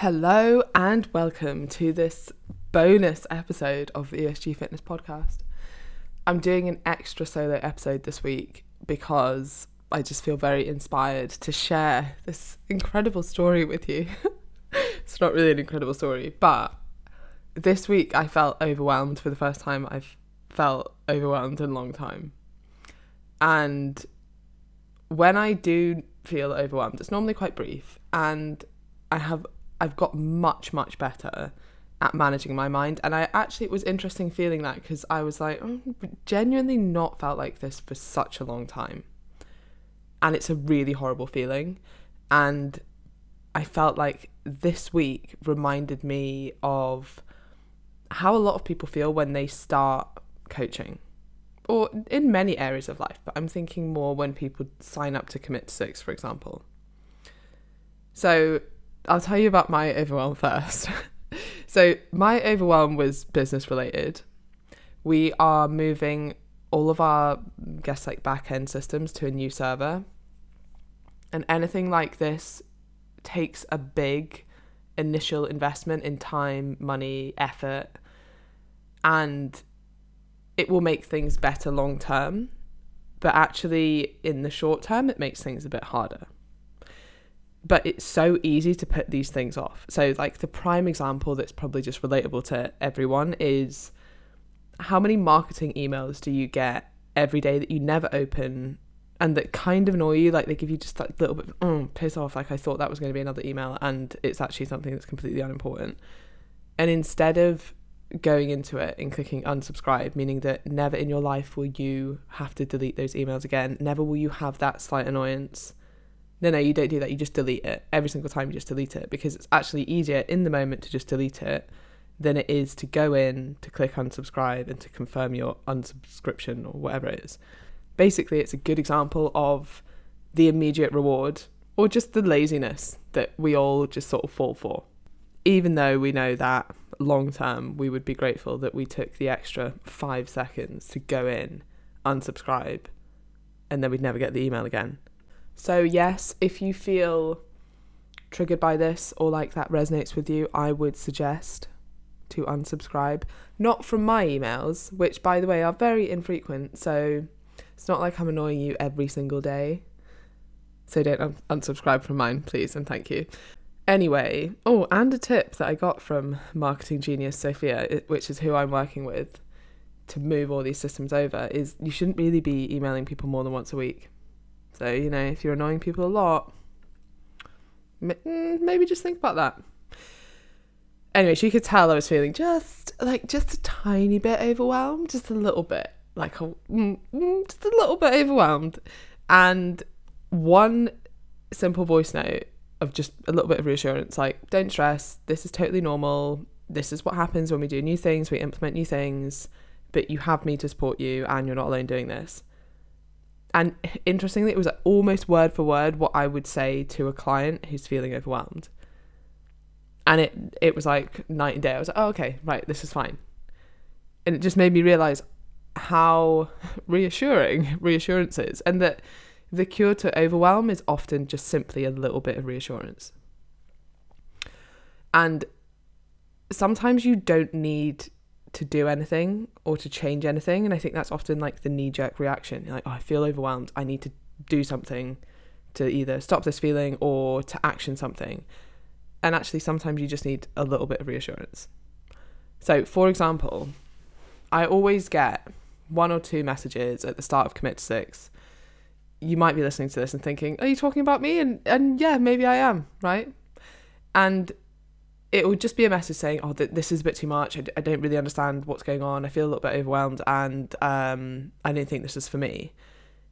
Hello and welcome to this bonus episode of the ESG Fitness Podcast. I'm doing an extra solo episode this week because I just feel very inspired to share this incredible story with you. it's not really an incredible story, but this week I felt overwhelmed for the first time I've felt overwhelmed in a long time. And when I do feel overwhelmed, it's normally quite brief and I have I've got much much better at managing my mind. And I actually it was interesting feeling that because I was like oh, genuinely not felt like this for such a long time. And it's a really horrible feeling. And I felt like this week reminded me of how a lot of people feel when they start coaching or in many areas of life but I'm thinking more when people sign up to commit to six for example. So I'll tell you about my overwhelm first. so, my overwhelm was business related. We are moving all of our, I guess, like back end systems to a new server. And anything like this takes a big initial investment in time, money, effort, and it will make things better long term. But actually, in the short term, it makes things a bit harder but it's so easy to put these things off. So, like, the prime example that's probably just relatable to everyone is how many marketing emails do you get every day that you never open and that kind of annoy you? Like, they give you just that little bit, mm, piss off. Like, I thought that was going to be another email, and it's actually something that's completely unimportant. And instead of going into it and clicking unsubscribe, meaning that never in your life will you have to delete those emails again, never will you have that slight annoyance no, no, you don't do that. You just delete it. Every single time you just delete it because it's actually easier in the moment to just delete it than it is to go in, to click unsubscribe, and to confirm your unsubscription or whatever it is. Basically, it's a good example of the immediate reward or just the laziness that we all just sort of fall for. Even though we know that long term, we would be grateful that we took the extra five seconds to go in, unsubscribe, and then we'd never get the email again so, yes, if you feel triggered by this or like that resonates with you, I would suggest to unsubscribe. Not from my emails, which, by the way, are very infrequent. So, it's not like I'm annoying you every single day. So, don't un- unsubscribe from mine, please, and thank you. Anyway, oh, and a tip that I got from marketing genius Sophia, which is who I'm working with to move all these systems over, is you shouldn't really be emailing people more than once a week. So, you know, if you're annoying people a lot, mm, maybe just think about that. Anyway, she could tell I was feeling just like just a tiny bit overwhelmed, just a little bit, like a mm, mm, just a little bit overwhelmed. And one simple voice note of just a little bit of reassurance, like don't stress, this is totally normal. This is what happens when we do new things, we implement new things, but you have me to support you and you're not alone doing this and interestingly, it was almost word for word what I would say to a client who's feeling overwhelmed. And it it was like night and day. I was like, oh, okay, right, this is fine. And it just made me realize how reassuring reassurance is, and that the cure to overwhelm is often just simply a little bit of reassurance. And sometimes you don't need to do anything or to change anything. And I think that's often like the knee jerk reaction. You're like, oh, I feel overwhelmed. I need to do something to either stop this feeling or to action something. And actually, sometimes you just need a little bit of reassurance. So, for example, I always get one or two messages at the start of Commit to Six. You might be listening to this and thinking, Are you talking about me? And, and yeah, maybe I am, right? And it would just be a message saying, "Oh, th- this is a bit too much. I d- I don't really understand what's going on. I feel a little bit overwhelmed, and um, I don't think this is for me."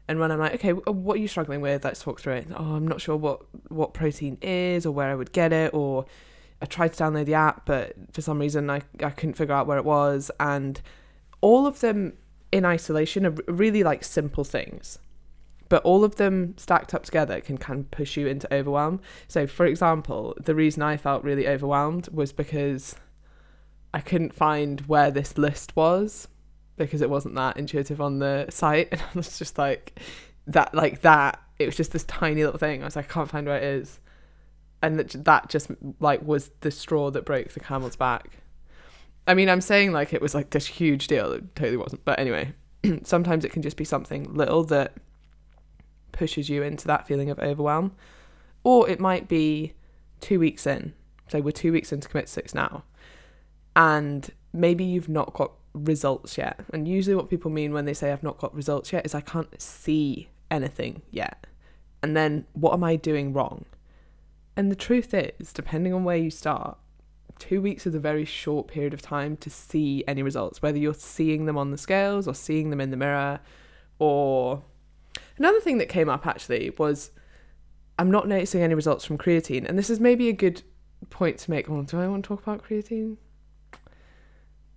And when I'm like, "Okay, what are you struggling with? Let's talk through it." Oh, I'm not sure what what protein is or where I would get it, or I tried to download the app, but for some reason I I couldn't figure out where it was, and all of them in isolation are really like simple things but all of them stacked up together can kind of push you into overwhelm. So, for example, the reason I felt really overwhelmed was because I couldn't find where this list was because it wasn't that intuitive on the site, and I was just like that, like that. It was just this tiny little thing. I was like, I can't find where it is. and that, that just like was the straw that broke the camel's back. I mean, I'm saying like it was like this huge deal. It totally wasn't. But anyway, sometimes it can just be something little that pushes you into that feeling of overwhelm. Or it might be two weeks in. So we're two weeks into commit six now. And maybe you've not got results yet. And usually what people mean when they say I've not got results yet is I can't see anything yet. And then what am I doing wrong? And the truth is, depending on where you start, two weeks is a very short period of time to see any results, whether you're seeing them on the scales or seeing them in the mirror. Or another thing that came up actually was I'm not noticing any results from creatine. And this is maybe a good point to make. Oh, do I want to talk about creatine?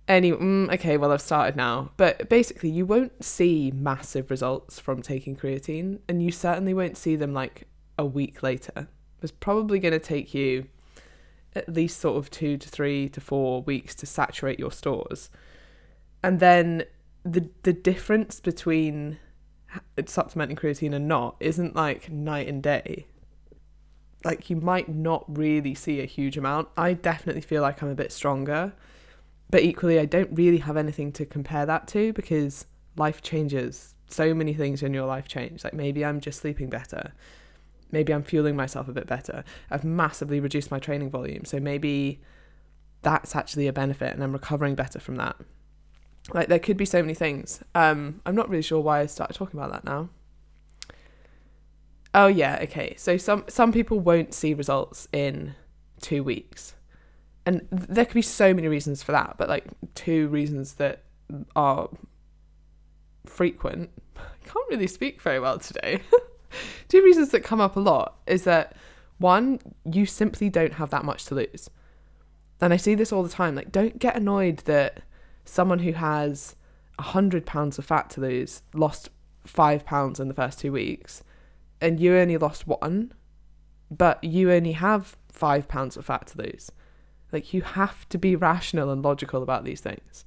Any mm, okay, well I've started now. But basically, you won't see massive results from taking creatine, and you certainly won't see them like a week later. It's probably going to take you at least sort of two to three to four weeks to saturate your stores, and then the the difference between supplementing creatine and not isn't like night and day like you might not really see a huge amount. I definitely feel like I'm a bit stronger, but equally, I don't really have anything to compare that to because life changes. So many things in your life change. Like maybe I'm just sleeping better. Maybe I'm fueling myself a bit better. I've massively reduced my training volume. So maybe that's actually a benefit and I'm recovering better from that. Like there could be so many things. Um, I'm not really sure why I started talking about that now. Oh yeah, okay. So some some people won't see results in two weeks, and there could be so many reasons for that. But like two reasons that are frequent. I can't really speak very well today. two reasons that come up a lot is that one, you simply don't have that much to lose. And I see this all the time. Like, don't get annoyed that someone who has a hundred pounds of fat to lose lost five pounds in the first two weeks and you only lost one, but you only have five pounds of fat to lose. Like, you have to be rational and logical about these things.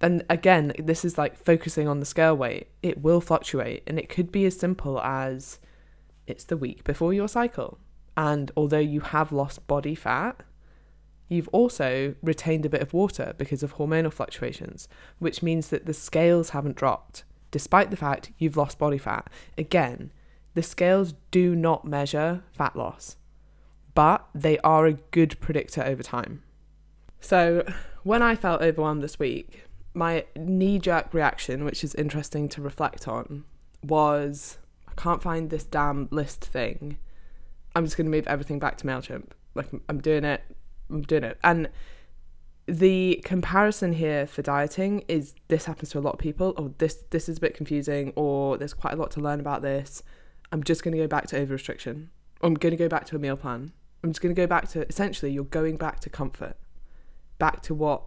And again, this is like focusing on the scale weight. It will fluctuate, and it could be as simple as it's the week before your cycle. And although you have lost body fat, you've also retained a bit of water because of hormonal fluctuations, which means that the scales haven't dropped, despite the fact you've lost body fat. Again, the scales do not measure fat loss, but they are a good predictor over time. So, when I felt overwhelmed this week, my knee jerk reaction, which is interesting to reflect on, was I can't find this damn list thing. I'm just going to move everything back to MailChimp. Like, I'm doing it. I'm doing it. And the comparison here for dieting is this happens to a lot of people. Or this this is a bit confusing. Or there's quite a lot to learn about this. I'm just going to go back to over restriction. I'm going to go back to a meal plan. I'm just going to go back to essentially, you're going back to comfort, back to what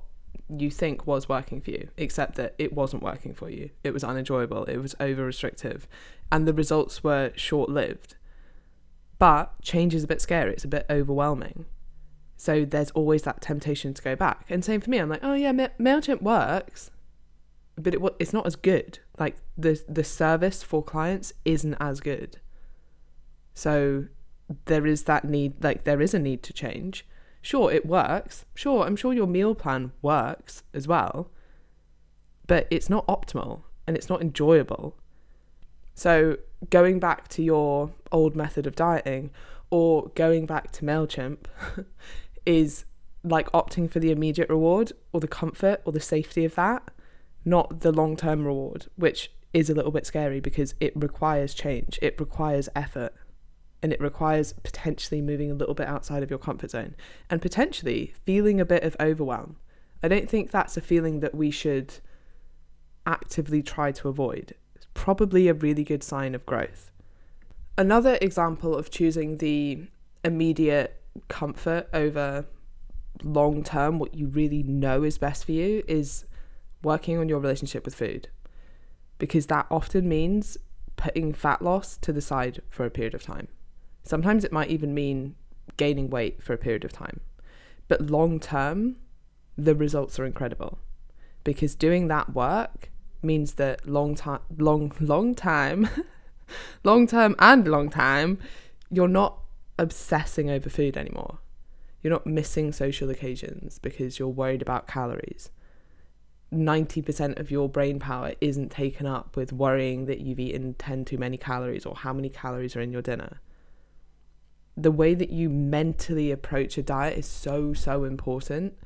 you think was working for you, except that it wasn't working for you. It was unenjoyable, it was over restrictive, and the results were short lived. But change is a bit scary, it's a bit overwhelming. So there's always that temptation to go back. And same for me, I'm like, oh yeah, Ma- MailChimp works but it, it's not as good. Like the the service for clients isn't as good. So there is that need. Like there is a need to change. Sure, it works. Sure, I'm sure your meal plan works as well, but it's not optimal and it's not enjoyable. So going back to your old method of dieting or going back to Mailchimp is like opting for the immediate reward or the comfort or the safety of that not the long term reward, which is a little bit scary because it requires change, it requires effort, and it requires potentially moving a little bit outside of your comfort zone and potentially feeling a bit of overwhelm. I don't think that's a feeling that we should actively try to avoid. It's probably a really good sign of growth. Another example of choosing the immediate comfort over long term, what you really know is best for you, is working on your relationship with food because that often means putting fat loss to the side for a period of time. Sometimes it might even mean gaining weight for a period of time. But long term, the results are incredible because doing that work means that long time long long time long term and long time you're not obsessing over food anymore. You're not missing social occasions because you're worried about calories. 90% of your brain power isn't taken up with worrying that you've eaten 10 too many calories or how many calories are in your dinner. The way that you mentally approach a diet is so, so important.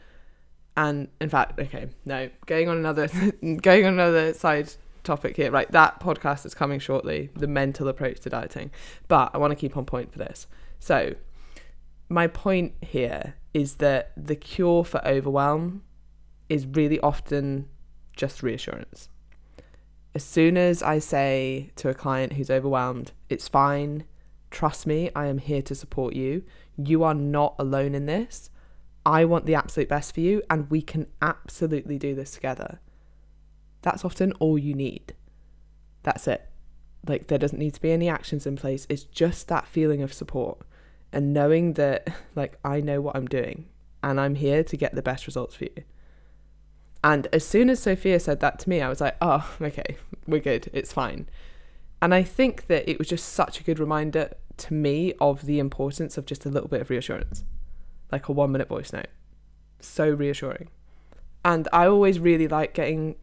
And in fact, okay, no, going on another going on another side topic here, right? That podcast is coming shortly, the mental approach to dieting. But I want to keep on point for this. So, my point here is that the cure for overwhelm is really often just reassurance. As soon as I say to a client who's overwhelmed, it's fine, trust me, I am here to support you. You are not alone in this. I want the absolute best for you, and we can absolutely do this together. That's often all you need. That's it. Like, there doesn't need to be any actions in place. It's just that feeling of support and knowing that, like, I know what I'm doing and I'm here to get the best results for you. And as soon as Sophia said that to me, I was like, oh, okay, we're good, it's fine. And I think that it was just such a good reminder to me of the importance of just a little bit of reassurance, like a one minute voice note. So reassuring. And I always really like getting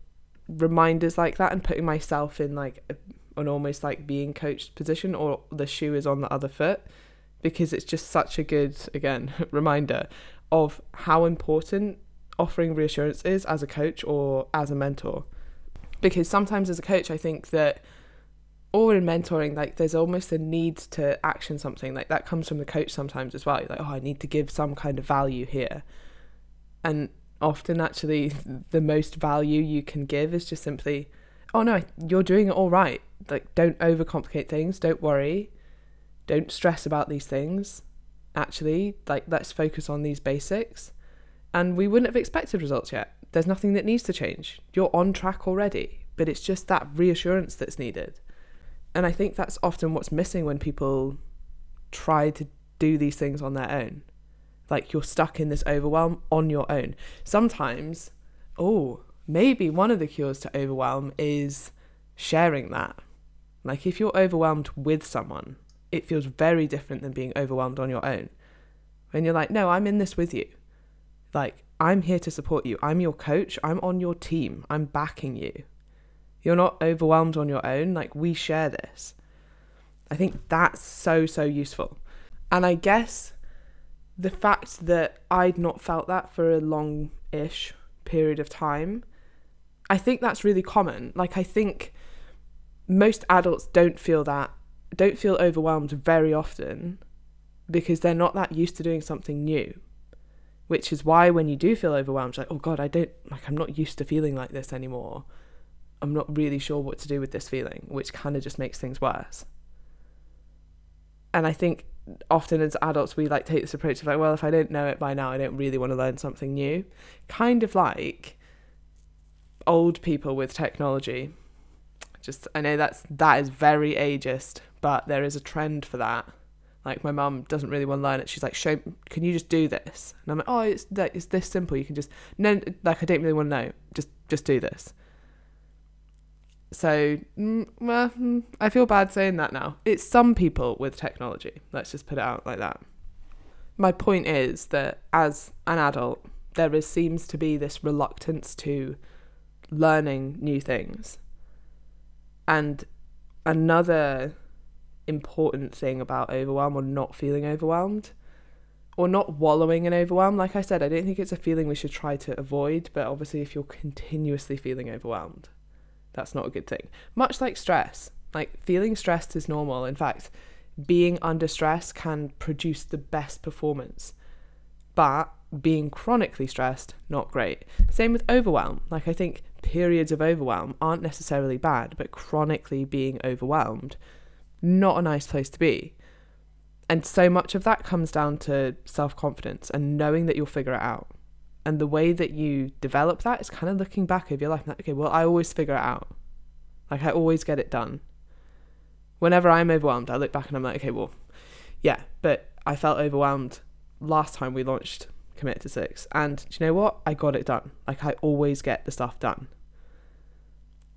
reminders like that and putting myself in like an almost like being coached position or the shoe is on the other foot because it's just such a good, again, reminder of how important offering reassurance is as a coach or as a mentor. Because sometimes as a coach, I think that, or in mentoring, like there's almost a need to action something. Like that comes from the coach sometimes as well. You're like, oh, I need to give some kind of value here. And often, actually, the most value you can give is just simply, oh no, you're doing it all right. Like, don't overcomplicate things. Don't worry. Don't stress about these things. Actually, like, let's focus on these basics and we wouldn't have expected results yet. There's nothing that needs to change. You're on track already, but it's just that reassurance that's needed. And I think that's often what's missing when people try to do these things on their own. Like you're stuck in this overwhelm on your own. Sometimes, oh, maybe one of the cures to overwhelm is sharing that. Like if you're overwhelmed with someone, it feels very different than being overwhelmed on your own. When you're like, no, I'm in this with you. Like, I'm here to support you. I'm your coach. I'm on your team. I'm backing you. You're not overwhelmed on your own. Like, we share this. I think that's so, so useful. And I guess the fact that I'd not felt that for a long ish period of time, I think that's really common. Like, I think most adults don't feel that, don't feel overwhelmed very often because they're not that used to doing something new which is why when you do feel overwhelmed like oh god i don't like i'm not used to feeling like this anymore. I'm not really sure what to do with this feeling which kind of just makes things worse. And i think often as adults we like take this approach of like well if i don't know it by now i don't really want to learn something new. Kind of like old people with technology just i know that's that is very ageist but there is a trend for that like my mum doesn't really want to learn it. She's like, "Show, can you just do this?" And I'm like, "Oh, it's that it's this simple. You can just no, like I don't really want to know. Just just do this." So, mm, well, mm, I feel bad saying that now. It's some people with technology. Let's just put it out like that. My point is that as an adult, there is seems to be this reluctance to learning new things. And another important thing about overwhelm or not feeling overwhelmed or not wallowing in overwhelm. Like I said, I don't think it's a feeling we should try to avoid, but obviously, if you're continuously feeling overwhelmed, that's not a good thing. Much like stress, like feeling stressed is normal. In fact, being under stress can produce the best performance, but being chronically stressed, not great. Same with overwhelm. Like, I think periods of overwhelm aren't necessarily bad, but chronically being overwhelmed not a nice place to be. And so much of that comes down to self confidence and knowing that you'll figure it out. And the way that you develop that is kind of looking back over your life. and Like, okay, well, I always figure it out. Like, I always get it done. Whenever I'm overwhelmed, I look back and I'm like, okay, well, yeah, but I felt overwhelmed last time we launched Commit to Six. And do you know what? I got it done. Like, I always get the stuff done.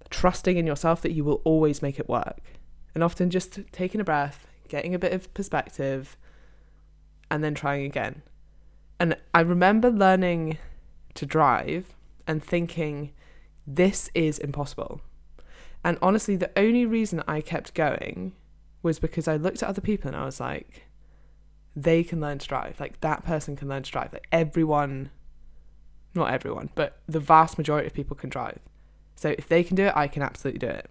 Trusting in yourself that you will always make it work and often just taking a breath, getting a bit of perspective, and then trying again. And I remember learning to drive and thinking, this is impossible. And honestly, the only reason I kept going was because I looked at other people and I was like, they can learn to drive. Like that person can learn to drive. Like everyone, not everyone, but the vast majority of people can drive. So if they can do it, I can absolutely do it.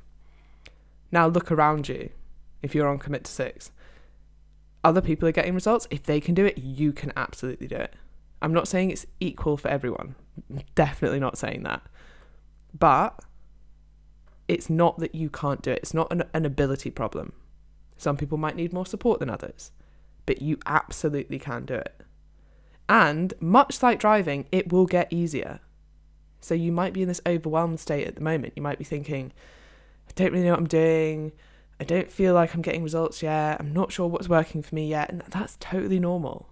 Now look around you. If you're on commit to six, other people are getting results. If they can do it, you can absolutely do it. I'm not saying it's equal for everyone. Definitely not saying that. But it's not that you can't do it. It's not an, an ability problem. Some people might need more support than others, but you absolutely can do it. And much like driving, it will get easier. So you might be in this overwhelmed state at the moment. You might be thinking, I don't really know what I'm doing. I don't feel like I'm getting results yet. I'm not sure what's working for me yet. And that's totally normal.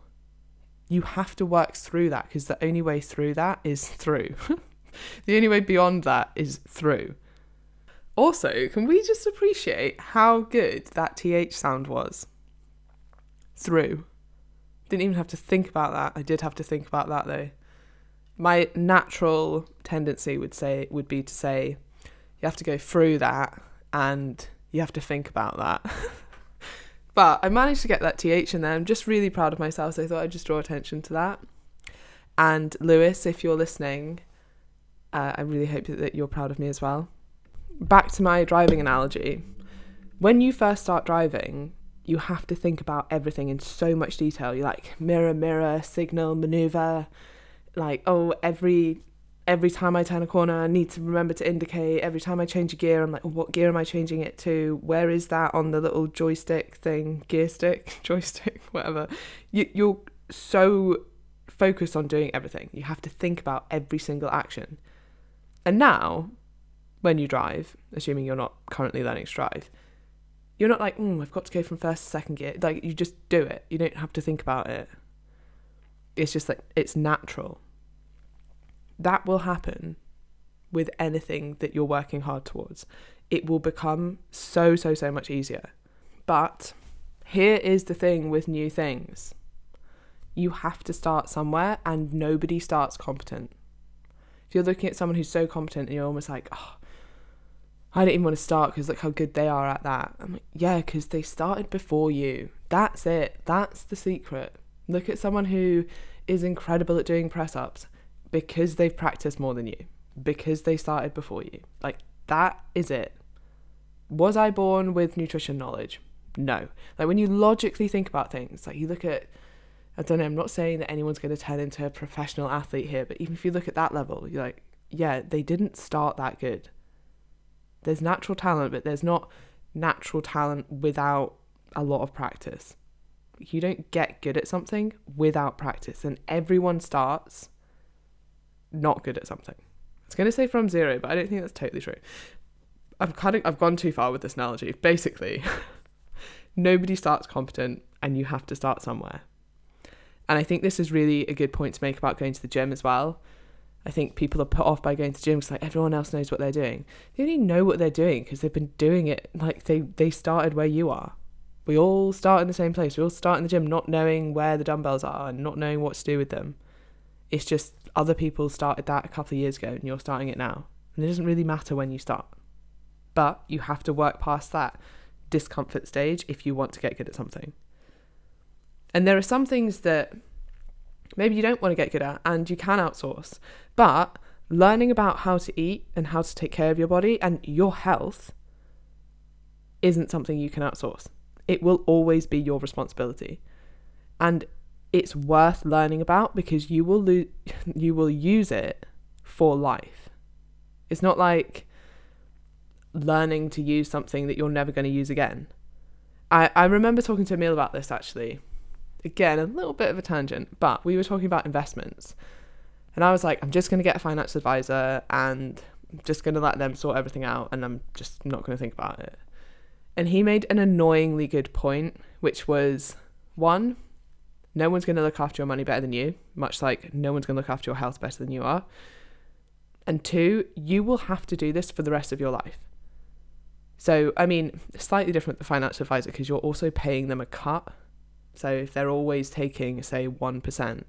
You have to work through that because the only way through that is through. the only way beyond that is through. Also, can we just appreciate how good that TH sound was? Through. Didn't even have to think about that. I did have to think about that though. My natural tendency would say would be to say you have to go through that and you have to think about that. but I managed to get that TH in there. I'm just really proud of myself. So I thought I'd just draw attention to that. And Lewis, if you're listening, uh, I really hope that you're proud of me as well back to my driving analogy. When you first start driving, you have to think about everything in so much detail. You like mirror, mirror, signal, maneuver. Like, oh, every every time I turn a corner, I need to remember to indicate. Every time I change a gear, I'm like, what gear am I changing it to? Where is that on the little joystick thing? Gear stick, joystick, whatever. You, you're so focused on doing everything. You have to think about every single action. And now when you drive, assuming you're not currently learning to drive, you're not like, mm, I've got to go from first to second gear. Like, you just do it. You don't have to think about it. It's just like, it's natural. That will happen with anything that you're working hard towards. It will become so, so, so much easier. But here is the thing with new things you have to start somewhere, and nobody starts competent. If you're looking at someone who's so competent and you're almost like, oh, I didn't even want to start because look how good they are at that. I'm like, yeah, because they started before you. That's it. That's the secret. Look at someone who is incredible at doing press ups because they've practiced more than you, because they started before you. Like, that is it. Was I born with nutrition knowledge? No. Like, when you logically think about things, like you look at, I don't know, I'm not saying that anyone's going to turn into a professional athlete here, but even if you look at that level, you're like, yeah, they didn't start that good there's natural talent, but there's not natural talent without a lot of practice. You don't get good at something without practice, and everyone starts not good at something. I was going to say from zero, but I don't think that's totally true. I've kind of I've gone too far with this analogy. Basically, nobody starts competent, and you have to start somewhere. And I think this is really a good point to make about going to the gym as well. I think people are put off by going to gym because like everyone else knows what they're doing. They only know what they're doing because they've been doing it like they they started where you are. We all start in the same place. We all start in the gym not knowing where the dumbbells are and not knowing what to do with them. It's just other people started that a couple of years ago and you're starting it now. And it doesn't really matter when you start. But you have to work past that discomfort stage if you want to get good at something. And there are some things that maybe you don't want to get good at and you can outsource. But learning about how to eat and how to take care of your body and your health isn't something you can outsource. It will always be your responsibility. And it's worth learning about because you will lo- you will use it for life. It's not like learning to use something that you're never going to use again. I, I remember talking to Emil about this actually again, a little bit of a tangent, but we were talking about investments. And I was like, I'm just going to get a financial advisor and I'm just going to let them sort everything out and I'm just not going to think about it. And he made an annoyingly good point, which was one, no one's going to look after your money better than you, much like no one's going to look after your health better than you are. And two, you will have to do this for the rest of your life. So, I mean, slightly different with the financial advisor because you're also paying them a cut So if they're always taking, say, 1%,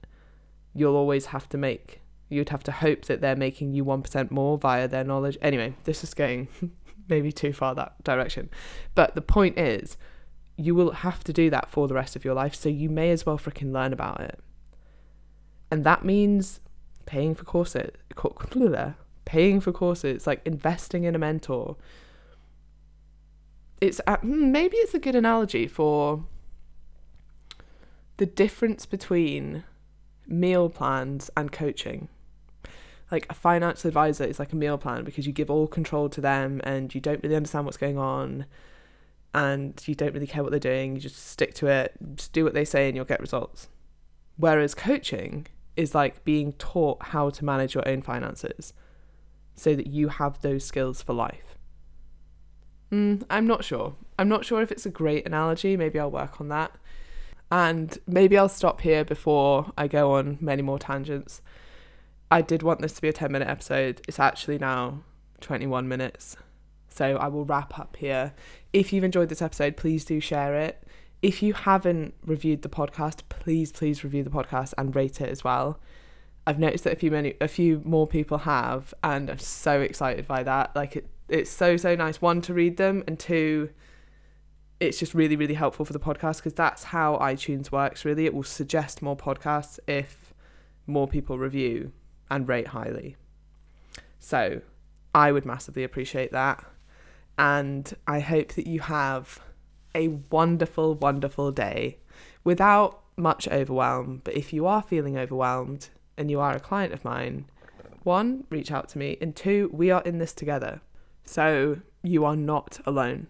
you'll always have to make, you'd have to hope that they're making you 1% more via their knowledge. Anyway, this is going maybe too far that direction. But the point is, you will have to do that for the rest of your life. So you may as well freaking learn about it. And that means paying for courses, paying for courses, like investing in a mentor. It's uh, maybe it's a good analogy for the difference between meal plans and coaching. Like a financial advisor is like a meal plan because you give all control to them and you don't really understand what's going on and you don't really care what they're doing. You just stick to it, just do what they say and you'll get results. Whereas coaching is like being taught how to manage your own finances so that you have those skills for life. Mm, I'm not sure. I'm not sure if it's a great analogy. Maybe I'll work on that. And maybe I'll stop here before I go on many more tangents. I did want this to be a 10 minute episode. It's actually now 21 minutes. So I will wrap up here. If you've enjoyed this episode, please do share it. If you haven't reviewed the podcast, please, please review the podcast and rate it as well. I've noticed that a few many a few more people have, and I'm so excited by that. Like it, it's so so nice. One to read them, and two, it's just really really helpful for the podcast because that's how iTunes works. Really, it will suggest more podcasts if more people review and rate highly. So, I would massively appreciate that, and I hope that you have a wonderful wonderful day without much overwhelm. But if you are feeling overwhelmed and you are a client of mine, one, reach out to me, and two, we are in this together. So you are not alone.